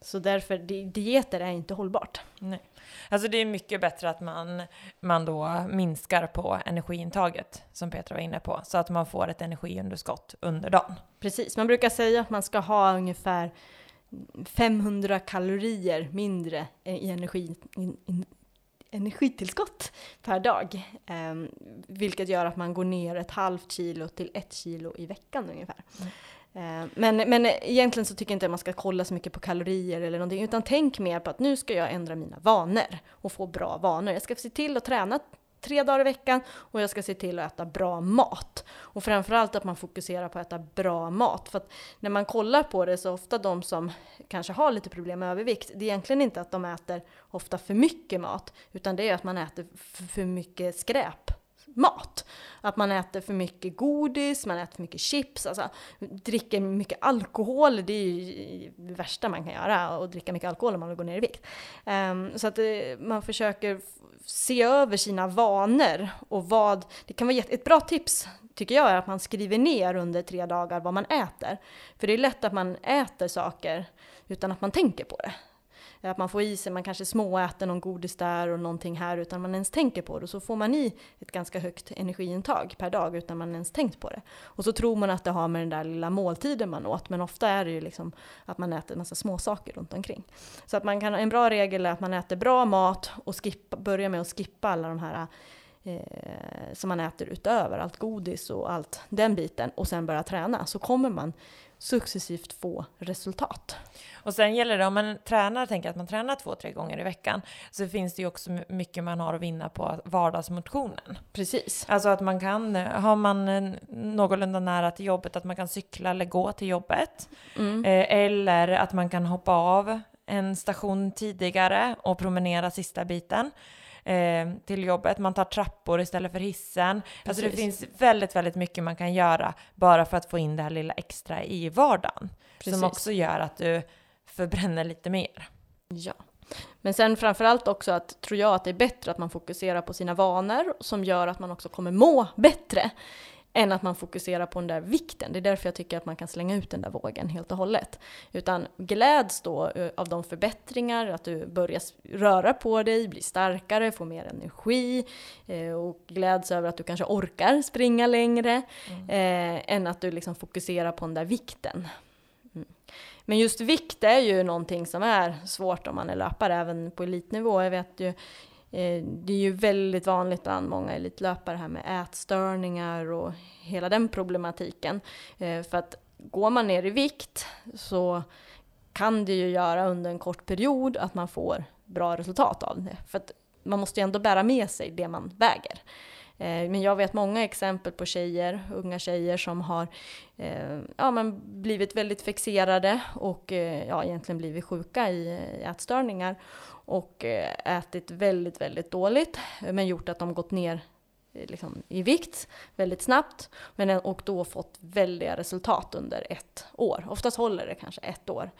Speaker 1: Så därför, di- dieter är inte hållbart.
Speaker 2: Nej. Alltså det är mycket bättre att man, man då minskar på energiintaget, som Petra var inne på, så att man får ett energiunderskott under dagen.
Speaker 1: Precis, man brukar säga att man ska ha ungefär 500 kalorier mindre i energi, in, in, energitillskott per dag. Eh, vilket gör att man går ner ett halvt kilo till ett kilo i veckan ungefär. Eh, Men, men egentligen så tycker jag inte att man ska kolla så mycket på kalorier eller någonting, utan tänk mer på att nu ska jag ändra mina vanor och få bra vanor. Jag ska se till att träna tre dagar i veckan och jag ska se till att äta bra mat. Och framförallt att man fokuserar på att äta bra mat. För att när man kollar på det så ofta de som kanske har lite problem med övervikt, det är egentligen inte att de äter ofta för mycket mat, utan det är att man äter för mycket skräp mat. Att man äter för mycket godis, man äter för mycket chips, alltså dricker mycket alkohol. Det är ju det värsta man kan göra, att dricka mycket alkohol om man vill gå ner i vikt. Um, så att eh, man försöker se över sina vanor och vad, det kan vara ett bra tips tycker jag är att man skriver ner under tre dagar vad man äter. För det är lätt att man äter saker utan att man tänker på det. Att man får i sig, man kanske småäter någon godis där och någonting här utan man ens tänker på det. Och så får man i ett ganska högt energiintag per dag utan man ens tänkt på det. Och så tror man att det har med den där lilla måltiden man åt, men ofta är det ju liksom att man äter en massa småsaker runt omkring. Så att man kan, en bra regel är att man äter bra mat och skippa, börjar med att skippa alla de här eh, som man äter utöver, allt godis och allt den biten och sen börja träna så kommer man successivt få resultat.
Speaker 2: Och sen gäller det om man tränar, tänker att man tränar två, tre gånger i veckan, så finns det ju också mycket man har att vinna på vardagsmotionen.
Speaker 1: Precis.
Speaker 2: Alltså att man kan, har man någorlunda nära till jobbet, att man kan cykla eller gå till jobbet.
Speaker 1: Mm.
Speaker 2: Eh, eller att man kan hoppa av en station tidigare och promenera sista biten eh, till jobbet. Man tar trappor istället för hissen. Alltså det
Speaker 1: Precis.
Speaker 2: finns väldigt, väldigt mycket man kan göra bara för att få in det här lilla extra i vardagen.
Speaker 1: Precis.
Speaker 2: Som också gör att du förbränner lite mer.
Speaker 1: Ja. Men sen framförallt också att, tror jag att det är bättre att man fokuserar på sina vanor som gör att man också kommer må bättre än att man fokuserar på den där vikten. Det är därför jag tycker att man kan slänga ut den där vågen helt och hållet. Utan gläds då eh, av de förbättringar, att du börjar röra på dig, blir starkare, får mer energi eh, och gläds över att du kanske orkar springa längre eh, än att du liksom fokuserar på den där vikten. Mm. Men just vikt är ju någonting som är svårt om man är löpare även på elitnivå. Jag vet ju Eh, det är ju väldigt vanligt bland många elitlöpare här med ätstörningar och hela den problematiken. Eh, för att går man ner i vikt så kan det ju göra under en kort period att man får bra resultat av det. För att man måste ju ändå bära med sig det man väger. Eh, men jag vet många exempel på tjejer, unga tjejer som har eh, ja, men blivit väldigt fixerade och eh, ja, egentligen blivit sjuka i ätstörningar och ätit väldigt, väldigt dåligt men gjort att de gått ner liksom, i vikt väldigt snabbt men, och då fått väldiga resultat under ett år. Oftast håller det kanske ett år.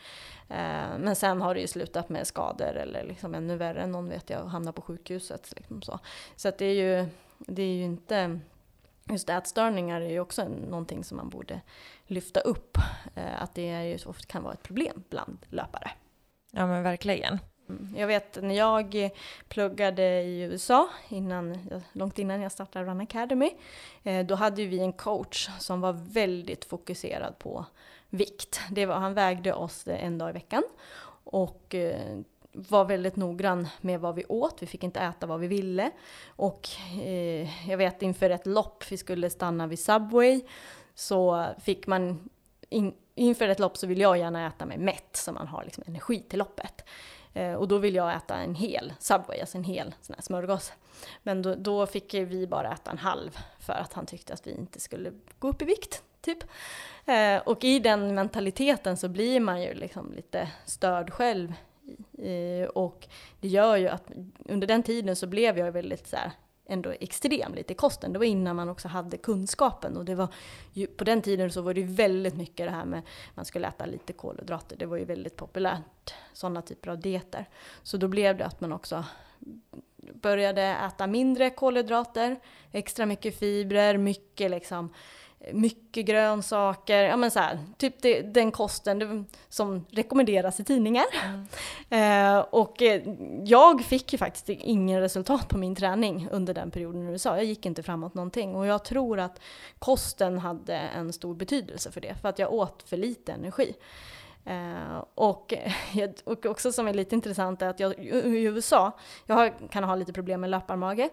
Speaker 1: Eh, Men sen har det ju slutat med skador eller liksom ännu värre. Någon vet jag hamnar på sjukhuset. Liksom så så att det är ju, det är ju inte... Just ätstörningar är ju också någonting som man borde lyfta upp. eh, Att det är ju ofta kan vara ett problem bland löpare.
Speaker 2: Ja men verkligen.
Speaker 1: Mm. Jag vet när jag pluggade i USA, innan, långt innan jag startade Run Academy, eh, då hade vi en coach som var väldigt fokuserad på vikt. Det var, han vägde oss en dag i veckan och eh, var väldigt noggrann med vad vi åt. Vi fick inte äta vad vi ville. Och eh, jag vet inför ett lopp, vi skulle stanna vid Subway, så fick man in, inför ett lopp så vill jag gärna äta mig mätt så man har liksom energi till loppet. Eh, och då vill jag äta en hel Subway, alltså en hel sån här smörgås. Men då, då fick vi bara äta en halv för att han tyckte att vi inte skulle gå upp i vikt, typ. Eh, och i den mentaliteten så blir man ju liksom lite störd själv. Eh, och det gör ju att under den tiden så blev jag väldigt så här, ändå extrem lite i kosten. Det var innan man också hade kunskapen och det var ju, på den tiden så var det ju väldigt mycket det här med man skulle äta lite kolhydrater. Det var ju väldigt populärt, sådana typer av dieter. Så då blev det att man också började äta mindre kolhydrater, extra mycket fibrer, mycket liksom mycket grönsaker, ja men så här, typ det, den kosten som rekommenderas i tidningar. Eh, och eh, jag fick ju faktiskt ingen resultat på min träning under den perioden i USA. Jag gick inte framåt någonting och jag tror att kosten hade en stor betydelse för det, för att jag åt för lite energi. Eh, och, och också som är lite intressant är att jag i USA, jag har, kan ha lite problem med löparmage.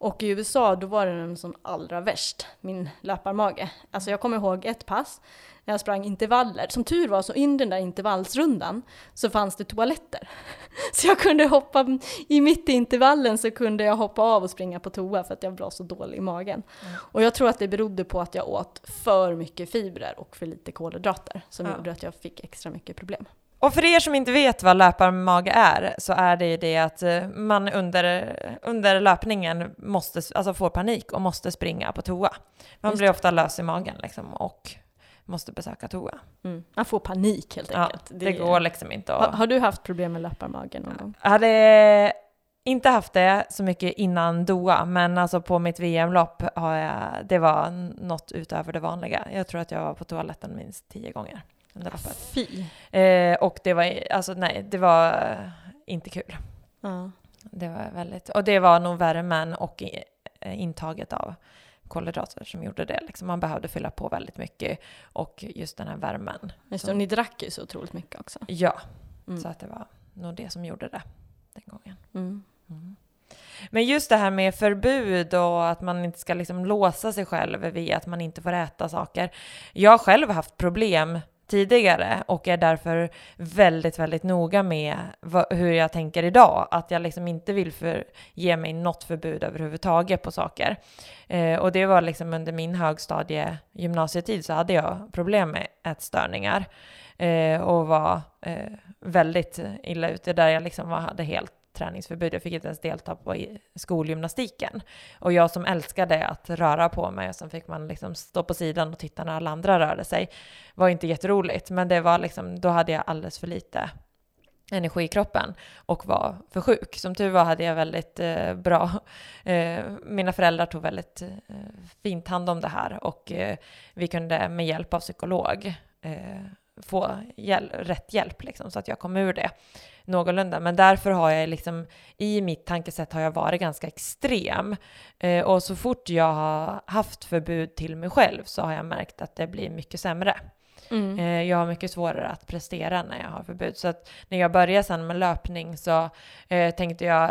Speaker 1: Och i USA då var den som allra värst, min löparmage. Alltså jag kommer ihåg ett pass när jag sprang intervaller. Som tur var så in den där intervallsrundan så fanns det toaletter. Så jag kunde hoppa, i mitt i intervallen så kunde jag hoppa av och springa på toa för att jag var så dålig i magen. Och jag tror att det berodde på att jag åt för mycket fibrer och för lite kolhydrater som
Speaker 2: Ja.
Speaker 1: gjorde att jag fick extra mycket problem.
Speaker 2: Och för er som inte vet vad löparmage är så är det ju det att eh, man under, under löpningen måste, alltså får panik och måste springa på toa. Man
Speaker 1: Just
Speaker 2: blir ofta lös i magen liksom och måste besöka toa.
Speaker 1: Mm. Man får panik helt
Speaker 2: Ja,
Speaker 1: enkelt.
Speaker 2: det går liksom inte
Speaker 1: har,
Speaker 2: att...
Speaker 1: har du haft problem med löparmagen någon gång?
Speaker 2: Jag hade inte haft det så mycket innan Doha, men alltså på mitt VM-lopp har jag, det var något utöver det vanliga. Jag tror att jag var på toaletten minst tio gånger under loppet.
Speaker 1: Fy!
Speaker 2: Eh, och det var, alltså nej, det var inte kul.
Speaker 1: Ja.
Speaker 2: Det var väldigt, och det var nog värmen och eh, intaget av kolhydrater som gjorde det. Liksom man behövde fylla på väldigt mycket och just den här värmen.
Speaker 1: Just det, och ni drack ju så otroligt mycket också.
Speaker 2: Ja,
Speaker 1: Mm.
Speaker 2: så att det var nog det som gjorde det den gången.
Speaker 1: Mm.
Speaker 2: Mm. Men just det här med förbud och att man inte ska liksom låsa sig själv vid att man inte får äta saker. Jag har själv haft problem tidigare och är därför väldigt, väldigt noga med vad, hur jag tänker idag. Att jag liksom inte vill för, ge mig något förbud överhuvudtaget på saker. Eh, och det var liksom under min högstadie gymnasietid så hade jag problem med ätstörningar eh, och var eh, väldigt illa ute där jag liksom var, hade helt träningsförbud. Jag fick inte ens delta på skolgymnastiken. Och jag som älskade att röra på mig och så fick man liksom stå på sidan och titta när alla andra rörde sig var inte jätteroligt. Men det var liksom, då hade jag alldeles för lite energi i kroppen och var för sjuk. Som tur var hade jag väldigt eh, bra, eh, mina föräldrar tog väldigt eh, fint hand om det här och eh, vi kunde med hjälp av psykolog eh, få hjäl rätt hjälp liksom, så att jag kom ur det någorlunda. Men därför har jag liksom i mitt tankesätt har jag varit ganska extrem. Eh, och så fort jag har haft förbud till mig själv så har jag märkt att det blir mycket sämre.
Speaker 1: Mm.
Speaker 2: Eh, jag har mycket svårare att prestera när jag har förbud. Så att när jag började sen med löpning så eh, tänkte jag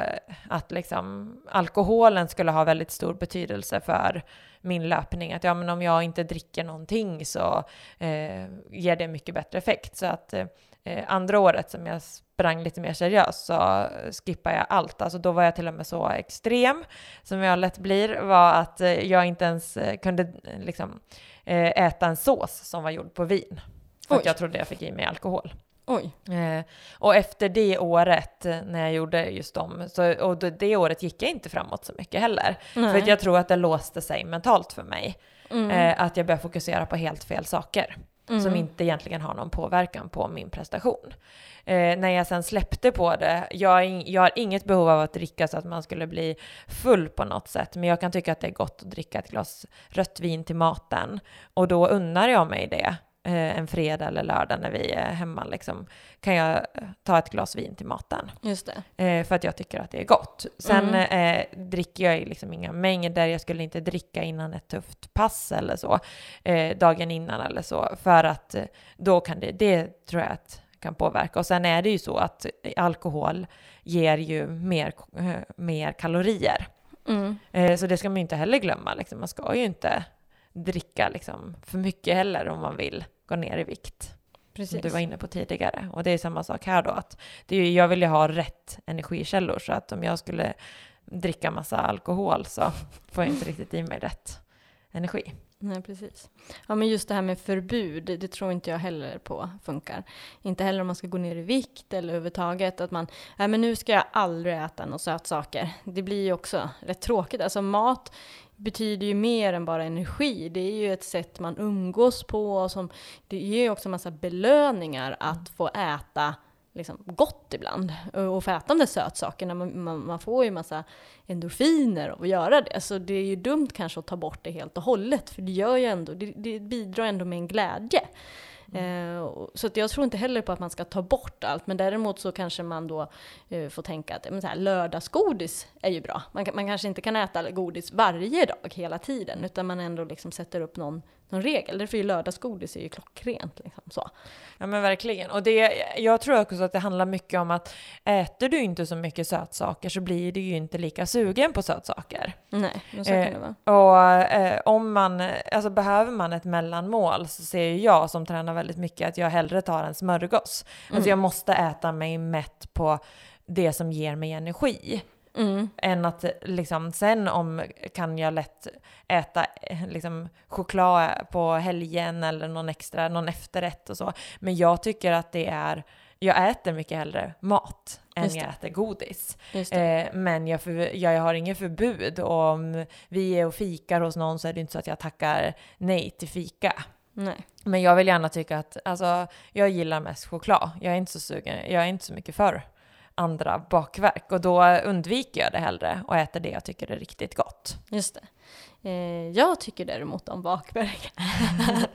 Speaker 2: att liksom alkoholen skulle ha väldigt stor betydelse för min löpning. Att ja, men om jag inte dricker någonting så eh, ger det mycket bättre effekt. Så att eh, andra året som jag sprang lite mer seriöst så skippade jag allt. Alltså då var jag till och med så extrem som jag lätt blir var att eh, jag inte ens eh, kunde eh, liksom eh, äta en sås som var gjord på vin. För att jag trodde jag fick i mig alkohol. Eh, och efter det året, eh, när jag gjorde just dem, så, och det, det året gick jag inte framåt så mycket heller.
Speaker 1: Nej.
Speaker 2: För att jag tror att det låste sig mentalt för mig.
Speaker 1: Mm.
Speaker 2: Eh, att jag började fokusera på helt fel saker.
Speaker 1: Mm.
Speaker 2: Som inte egentligen har någon påverkan på min prestation. Eh, när jag sen släppte på det, jag, jag har inget behov av att dricka så att man skulle bli full på något sätt. Men jag kan tycka att det är gott att dricka ett glas rött vin till maten. Och då unnar jag mig det. Eh, en fredag eller lördag när vi är hemma liksom, kan jag eh, ta ett glas vin till maten.
Speaker 1: Just det.
Speaker 2: Eh, för att jag tycker att det är gott. Sen
Speaker 1: Mm.
Speaker 2: eh, dricker jag liksom inga mängder. Jag skulle inte dricka innan ett tufft pass eller så. Eh, dagen innan eller så. För att då kan det, det tror jag att kan påverka. Och sen är det ju så att alkohol ger ju mer, mer kalorier.
Speaker 1: Mm.
Speaker 2: Eh, så det ska man ju inte heller glömma. Liksom. Man ska ju inte dricka liksom, för mycket heller om man vill gå ner i vikt. Som
Speaker 1: Precis.
Speaker 2: du var inne på tidigare. Och det är samma sak här då. Att det är jag vill ju ha rätt energikällor. Så att om jag skulle dricka massa alkohol så får jag inte riktigt i mig rätt energi.
Speaker 1: Nej, precis. Ja, men just det här med förbud, det, det tror inte jag heller på funkar. Inte heller om man ska gå ner i vikt eller överhuvudtaget att man, nej men nu ska jag aldrig äta några sötsaker. Det blir ju också rätt tråkigt. Alltså mat betyder ju mer än bara energi. Det är ju ett sätt man umgås på och som, det ger ju också massa belöningar att få äta liksom gott ibland och få äta de där sötsakerna. Man, man, man får ju massa endorfiner av att göra det. Så det är ju dumt kanske att ta bort det helt och hållet, för det gör ju ändå, det, det bidrar ändå med en glädje. Eh, och- så att jag tror inte heller på att man ska ta bort allt, men däremot så kanske man då eh, får tänka att men så här, lördagsgodis är ju bra. Man, man kanske inte kan äta godis varje dag hela tiden, utan man ändå liksom sätter upp någon, någon regel. Därför är ju lördagsgodis är ju klockrent. Liksom, så.
Speaker 2: Ja men verkligen. Och det, jag tror också att det handlar mycket om att äter du inte så mycket sötsaker så blir du ju inte lika sugen på sötsaker.
Speaker 1: Nej, men så
Speaker 2: Eh,
Speaker 1: kan det vara.
Speaker 2: Och eh, om man, alltså behöver man ett mellanmål så ser ju jag som tränar väldigt mycket att jag hellre tar en smörgås. Alltså jag måste äta mig mätt på det som ger mig energi.
Speaker 1: Mm.
Speaker 2: Än att liksom, sen om kan jag lätt äta liksom, choklad på helgen eller någon extra, någon efterrätt och så. Men jag tycker att det är, jag äter mycket hellre mat än jag äter godis. Eh, men jag, för, jag har inget förbud och om vi är och fikar hos någon så är det inte så att jag tackar nej till fika.
Speaker 1: Nej.
Speaker 2: Men jag vill gärna tycka att, alltså, jag gillar mest choklad. Jag är inte så sugen, jag är inte så mycket för andra bakverk och då undviker jag det hellre och äter det jag tycker är riktigt gott.
Speaker 1: Just det. Eh, jag tycker däremot om bakverk.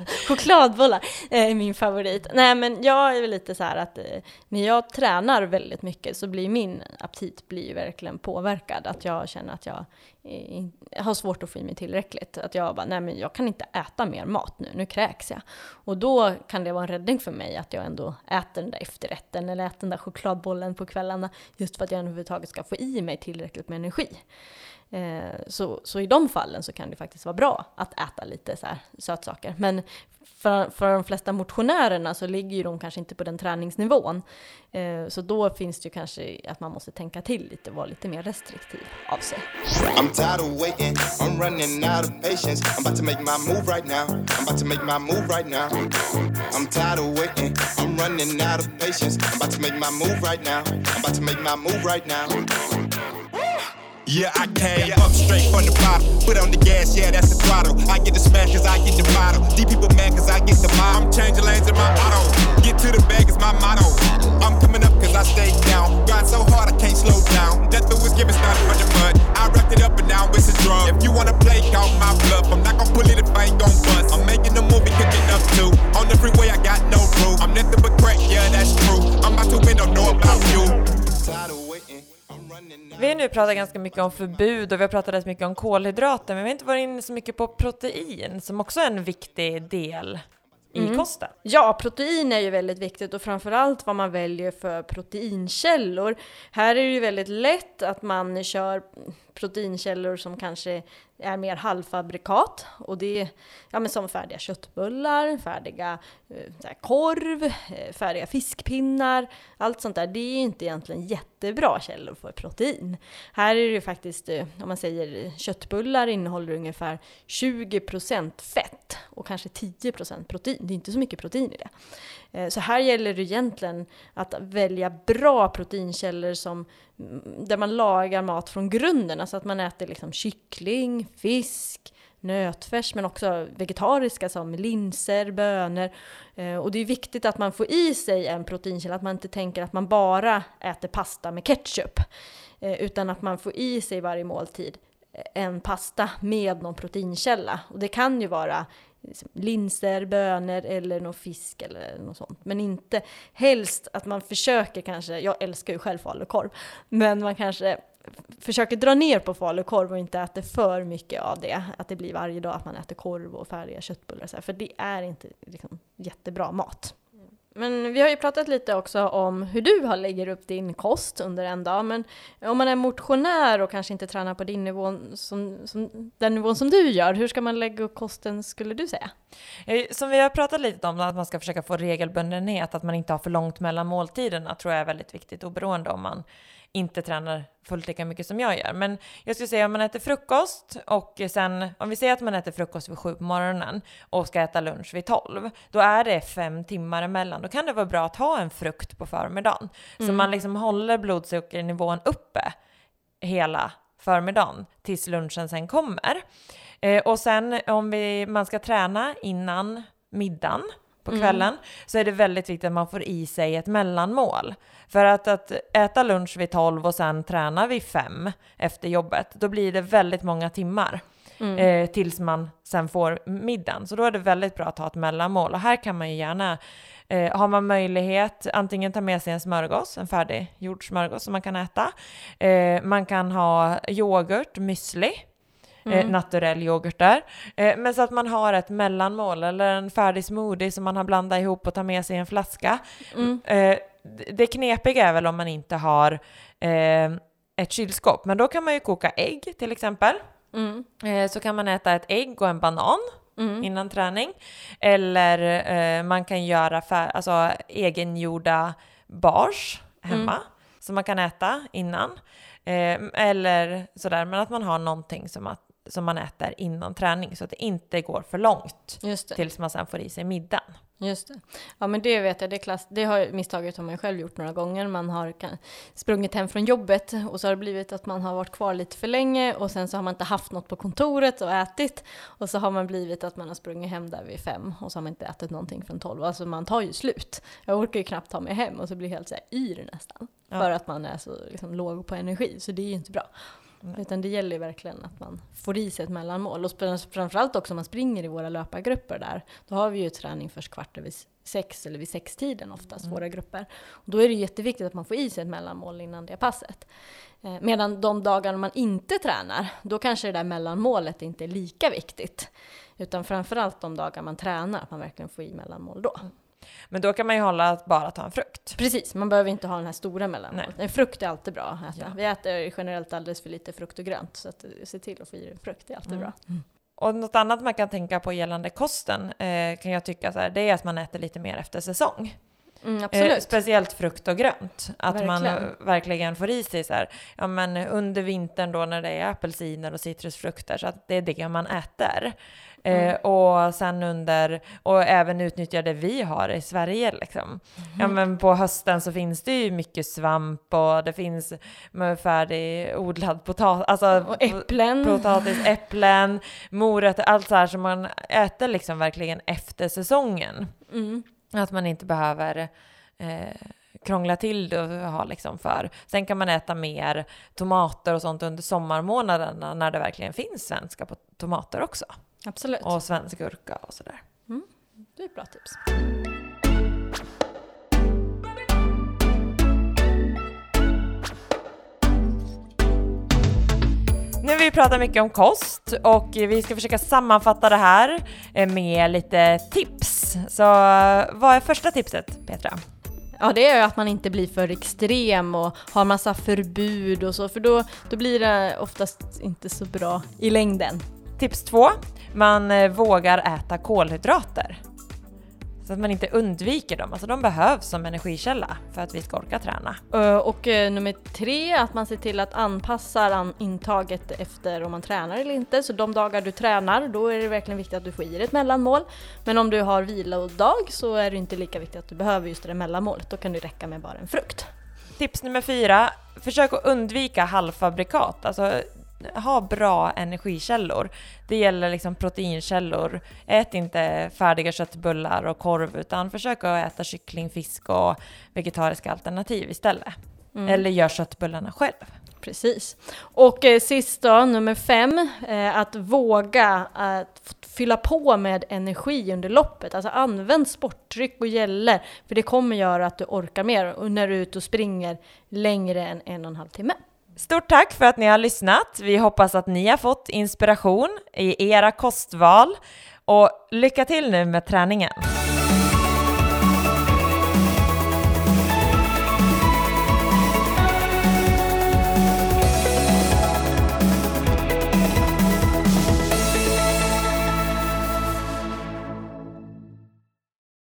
Speaker 1: Chokladbollar är min favorit. Nej men jag är väl lite så här att eh, när jag tränar väldigt mycket så blir min aptit blir verkligen påverkad. Att jag känner att jag eh, har svårt att få i mig tillräckligt. Att jag bara, nej men jag kan inte äta mer mat nu, nu kräks jag. Och då kan det vara en räddning för mig att jag ändå äter den där efterrätten eller äter den där chokladbollen på kvällarna. Just för att jag överhuvudtaget ska få i mig tillräckligt med energi. Eh, så, så i de fallen så kan det faktiskt vara bra att äta lite så här sötsaker. Men för, för de flesta motionärerna så ligger ju de kanske inte på den träningsnivån. Eh, så då finns det ju kanske att man måste tänka till lite och vara lite mer restriktiv av sig.
Speaker 4: I'm tired of waiting. I'm running out of patience. I'm about to make my move right now. I'm about to make my move right now. I'm tired of waiting. I'm running out of patience. I'm about to make my move right now. I'm about to make my move right now. Yeah, I came up straight from the bottom. Put on the gas, yeah, that's the throttle. I get the smash cause I get the model. These people mad cause I get the mile. I'm changing lanes in my auto. Get to the bag is my motto. I'm coming up cause I stay down. Grind so hard I can't slow down. Death was given started from the mud. I wrapped it up and now it's a drug. If you wanna play, call my bluff. I'm not gonna pull it if I ain't gon' bust. I'm making a movie cooking up too. On the freeway, I got no roof. I'm nothing but crack, yeah, that's true. I'm about to win, don't know about you.
Speaker 2: Vi har nu pratat ganska mycket om förbud och vi har pratat rätt mycket om kolhydrater, men vi har inte varit inne så mycket på protein som också är en viktig del i kosten.
Speaker 1: Ja, protein är ju väldigt viktigt och framförallt vad man väljer för proteinkällor. Här är det ju väldigt lätt att man kör proteinkällor som kanske är mer halvfabrikat och det är ja, men som färdiga köttbullar, färdiga eh, så här, korv, eh, färdiga fiskpinnar. Allt sånt där, det är inte egentligen jättebra källor för protein. Här är det ju faktiskt, eh, om man säger köttbullar innehåller ungefär 20% fett och kanske 10% protein. Det är inte så mycket protein i det. Eh, så här gäller det egentligen att välja bra proteinkällor som, mm, där man lagar mat från grunden. Alltså att man äter liksom kyckling, fisk, nötfärs men också vegetariska som linser, bönor. Eh, Och det är viktigt att man får i sig en proteinkälla, att man inte tänker att man bara äter pasta med ketchup. Eh, Utan att man får i sig varje måltid en pasta med någon proteinkälla. Och det kan ju vara liksom linser, bönor eller någon fisk eller något sånt. Men inte helst att man försöker kanske, jag älskar ju själv falukorv, men man kanske försöker dra ner på falukorv och inte äter för mycket av det. Att det blir varje dag att man äter korv och färdiga köttbullar. Så här, för det är inte liksom, jättebra mat. Men vi har ju pratat lite också om hur du har lägger upp din kost under en dag. Men om man är motionär och kanske inte tränar på din nivå, som, som, den nivån som du gör, hur ska man lägga upp kosten skulle du säga?
Speaker 2: Eh, som vi har pratat lite om, att man ska försöka få regelbundenhet, att man inte har för långt mellan måltiderna, tror jag är väldigt viktigt, oberoende om man inte tränar fullt lika mycket som jag gör. Men jag skulle säga om man äter frukost och sen, om vi säger att man äter frukost vid sju på morgonen och ska äta lunch vid tolv, då är det fem timmar emellan. Då kan det vara bra att ha en frukt på förmiddagen. Så man liksom håller blodsockernivån uppe hela förmiddagen tills lunchen sen kommer. Eh, och sen om vi, man ska träna innan middagen på kvällen så är det väldigt viktigt att man får i sig ett mellanmål. För att, att äta lunch vid 12 och sen träna vid 5 efter jobbet, då blir det väldigt många timmar. Eh, tills man sen får middagen. Så då är det väldigt bra att ha ett mellanmål. Och här kan man ju gärna, eh, har man möjlighet, antingen ta med sig en smörgås, en färdiggjord smörgås som man kan äta. Eh, man kan ha yoghurt, müsli, eh, naturell yoghurt där. Eh, men så att man har ett mellanmål eller en färdig smoothie som man har blandat ihop och tar med sig i en flaska. Eh, d- det knepiga är väl om man inte har eh, ett kylskåp, men då kan man ju koka ägg till exempel. Eh, så kan man äta ett ägg och en banan innan träning. Eller eh, man kan göra alltså, egengjorda bars hemma som man kan äta innan. Eh, eller sådär, men att man har någonting som, att, som man äter innan träning så att det inte går för långt tills man sen får i sig middagen.
Speaker 1: Just det. Ja men det vet jag, det, klass, det har misstaget har man själv gjort några gånger. Man har sprungit hem från jobbet och så har det blivit att man har varit kvar lite för länge och sen så har man inte haft något på kontoret och ätit. Och så har man blivit att man har sprungit hem där vid fem och så har man inte ätit någonting från tolv. Alltså man tar ju slut. Jag orkar ju knappt ta mig hem och så blir jag helt så här yr nästan.
Speaker 2: Ja.
Speaker 1: För att man är så liksom, låg på energi, så det är ju inte bra. Utan det gäller ju verkligen att man får i sig ett mellanmål. Och framförallt också om man springer i våra löpargrupper där. Då har vi ju träning först kvart över sex eller vid sextiden oftast, våra grupper. Och då är det jätteviktigt att man får i sig ett mellanmål innan det passet. Eh, medan de dagar man inte tränar, då kanske det där mellanmålet inte är lika viktigt. Utan framförallt de dagar man tränar, att man verkligen får i mellanmål då.
Speaker 2: Men då kan man ju hålla att bara ta en frukt.
Speaker 1: Precis, man behöver inte ha den här stora mellanmålet. En frukt är alltid bra att äta.
Speaker 2: Ja.
Speaker 1: Vi äter generellt alldeles för lite frukt och grönt, så att, eh, se till att få i dig frukt, det är alltid
Speaker 2: Mm.
Speaker 1: bra.
Speaker 2: Och något annat man kan tänka på gällande kosten eh, kan jag tycka så här, det är att man äter lite mer efter säsong.
Speaker 1: Mm.
Speaker 2: Eh, speciellt frukt och grönt. Att man
Speaker 1: Verkligen.
Speaker 2: eh, verkligen får i sig så här, ja men under vintern då när det är apelsiner och citrusfrukter, så att det är det man äter. Eh,
Speaker 1: Mm.
Speaker 2: och sen under, och även utnyttja det vi har i Sverige liksom. Ja
Speaker 1: Mm.
Speaker 2: men på hösten så finns det ju mycket svamp och det finns färdigodlad potatis, alltså
Speaker 1: och äpplen.
Speaker 2: potatis, äpplen, morötter, allt så här som man äter liksom verkligen efter säsongen.
Speaker 1: Mm.
Speaker 2: Att man inte behöver eh, krångla till det och ha liksom för. Sen kan man äta mer tomater och sånt under sommarmånaderna när det verkligen finns svenska tomater också.
Speaker 1: Absolut.
Speaker 2: Och svensk gurka och sådär.
Speaker 1: Det är ett bra tips.
Speaker 2: Nu har vi pratat mycket om kost och vi ska försöka sammanfatta det här eh, med lite tips. Så eh, vad är första tipset Petra?
Speaker 1: Ja, det är ju att man inte blir för extrem och har massa förbud och så, för då, då blir det oftast inte så bra i längden.
Speaker 2: Tips två, man eh, vågar äta kolhydrater. Så att man inte undviker dem, alltså de behövs som energikälla för att vi ska orka träna.
Speaker 1: Ö, Och eh, nummer tre, att man ser till att anpassa an- intaget efter om man tränar eller inte. Så de dagar du tränar, då är det verkligen viktigt att du får i dig ett mellanmål. Men om du har vilodag så är det inte lika viktigt att du behöver just det mellanmålet. Då kan det räcka med bara en frukt.
Speaker 2: Tips nummer fyra, försök att undvika halvfabrikat. Alltså ha bra energikällor. Det gäller liksom proteinkällor. Ät inte färdiga köttbullar och korv utan försök att äta kyckling, fisk och vegetariska alternativ istället. Eller gör köttbullarna själv.
Speaker 1: Precis. Och eh, sist då, nummer fem, eh, att våga att f- fylla på med energi under loppet. Alltså använd sporttryck och gäller, för det kommer göra att du orkar mer när du är ute och springer längre än en och en halv timme.
Speaker 2: Stort tack för att ni har lyssnat. Vi hoppas att ni har fått inspiration i era kostval och lycka till nu med träningen.